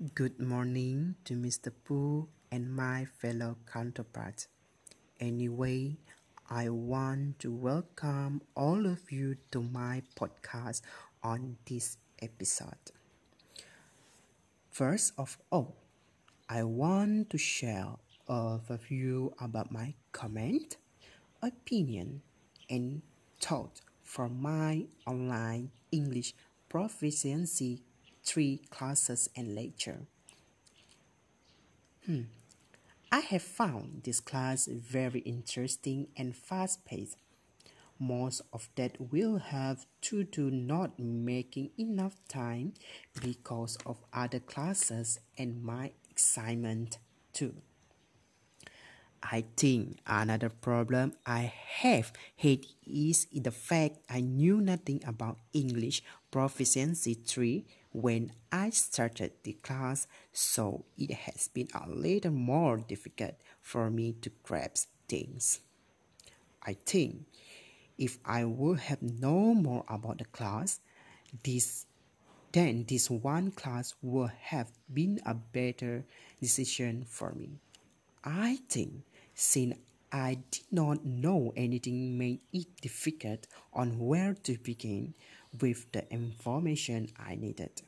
Good morning to Mr. Pooh and my fellow counterparts. Anyway, I want to welcome all of you to my podcast on this episode. First of all, I want to share a you about my comment, opinion, and thought from my online English proficiency three classes and lecture. Hmm. I have found this class very interesting and fast paced. Most of that will have to do not making enough time because of other classes and my excitement too. I think another problem I have had is the fact I knew nothing about English proficiency 3 when I started the class, so it has been a little more difficult for me to grasp things. I think if I would have known more about the class, this then this one class would have been a better decision for me. I think since I did not know anything made it difficult on where to begin with the information I needed.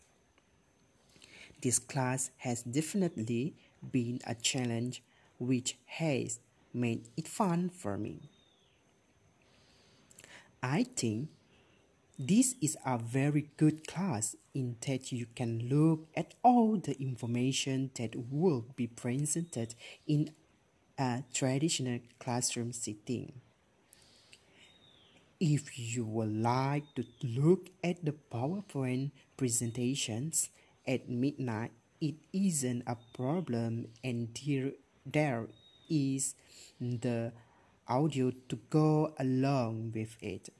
This class has definitely been a challenge which has made it fun for me. I think this is a very good class in that you can look at all the information that will be presented in a traditional classroom setting. If you would like to look at the PowerPoint presentations at midnight, it isn't a problem and there, there is the audio to go along with it.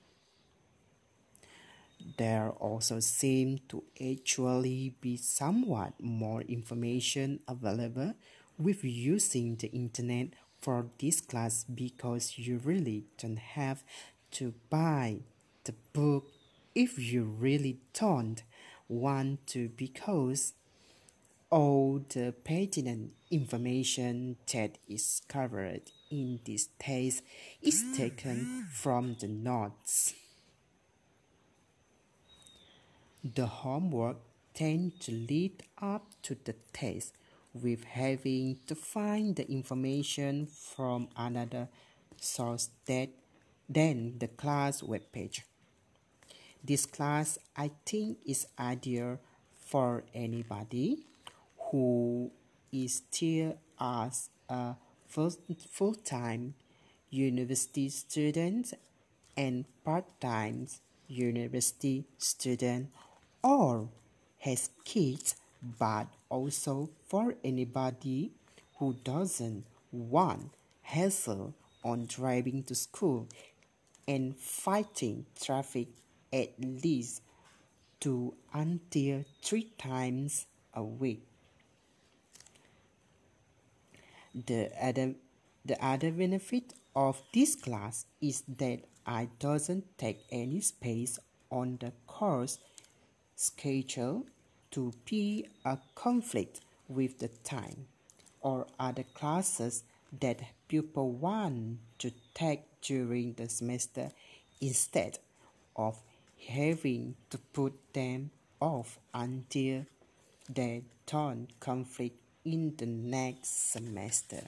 There also seems to actually be somewhat more information available with using the internet for this class because you really don't have to buy the book if you really don't want to because all the pertinent information that is covered in this test is taken from the notes. The homework tends to lead up to the test with having to find the information from another source that than the class webpage. This class I think is ideal for anybody who is still as a full-time university student and part-time university student or has kids but also for anybody who doesn't want hassle on driving to school and fighting traffic at least two until three times a week. The other, the other benefit of this class is that I doesn't take any space on the course schedule to be a conflict with the time or other classes that people want to take during the semester instead of having to put them off until they turn conflict in the next semester.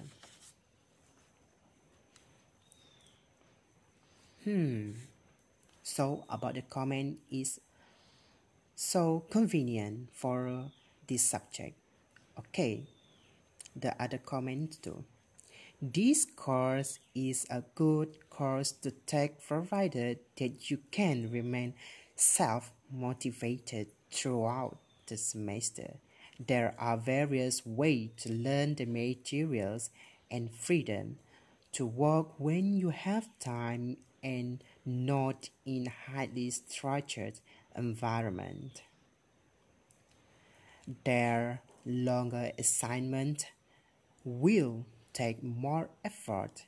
Hmm. So about the comment is so convenient for this subject. Okay. The other comment too. This course is a good course to take provided that you can remain self motivated throughout the semester. There are various ways to learn the materials and freedom to work when you have time and not in highly structured environment. Their longer assignment will take more effort,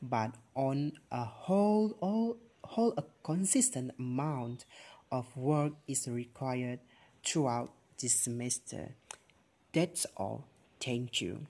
but on a whole, all, whole a consistent amount of work is required throughout this semester. That's all. Thank you.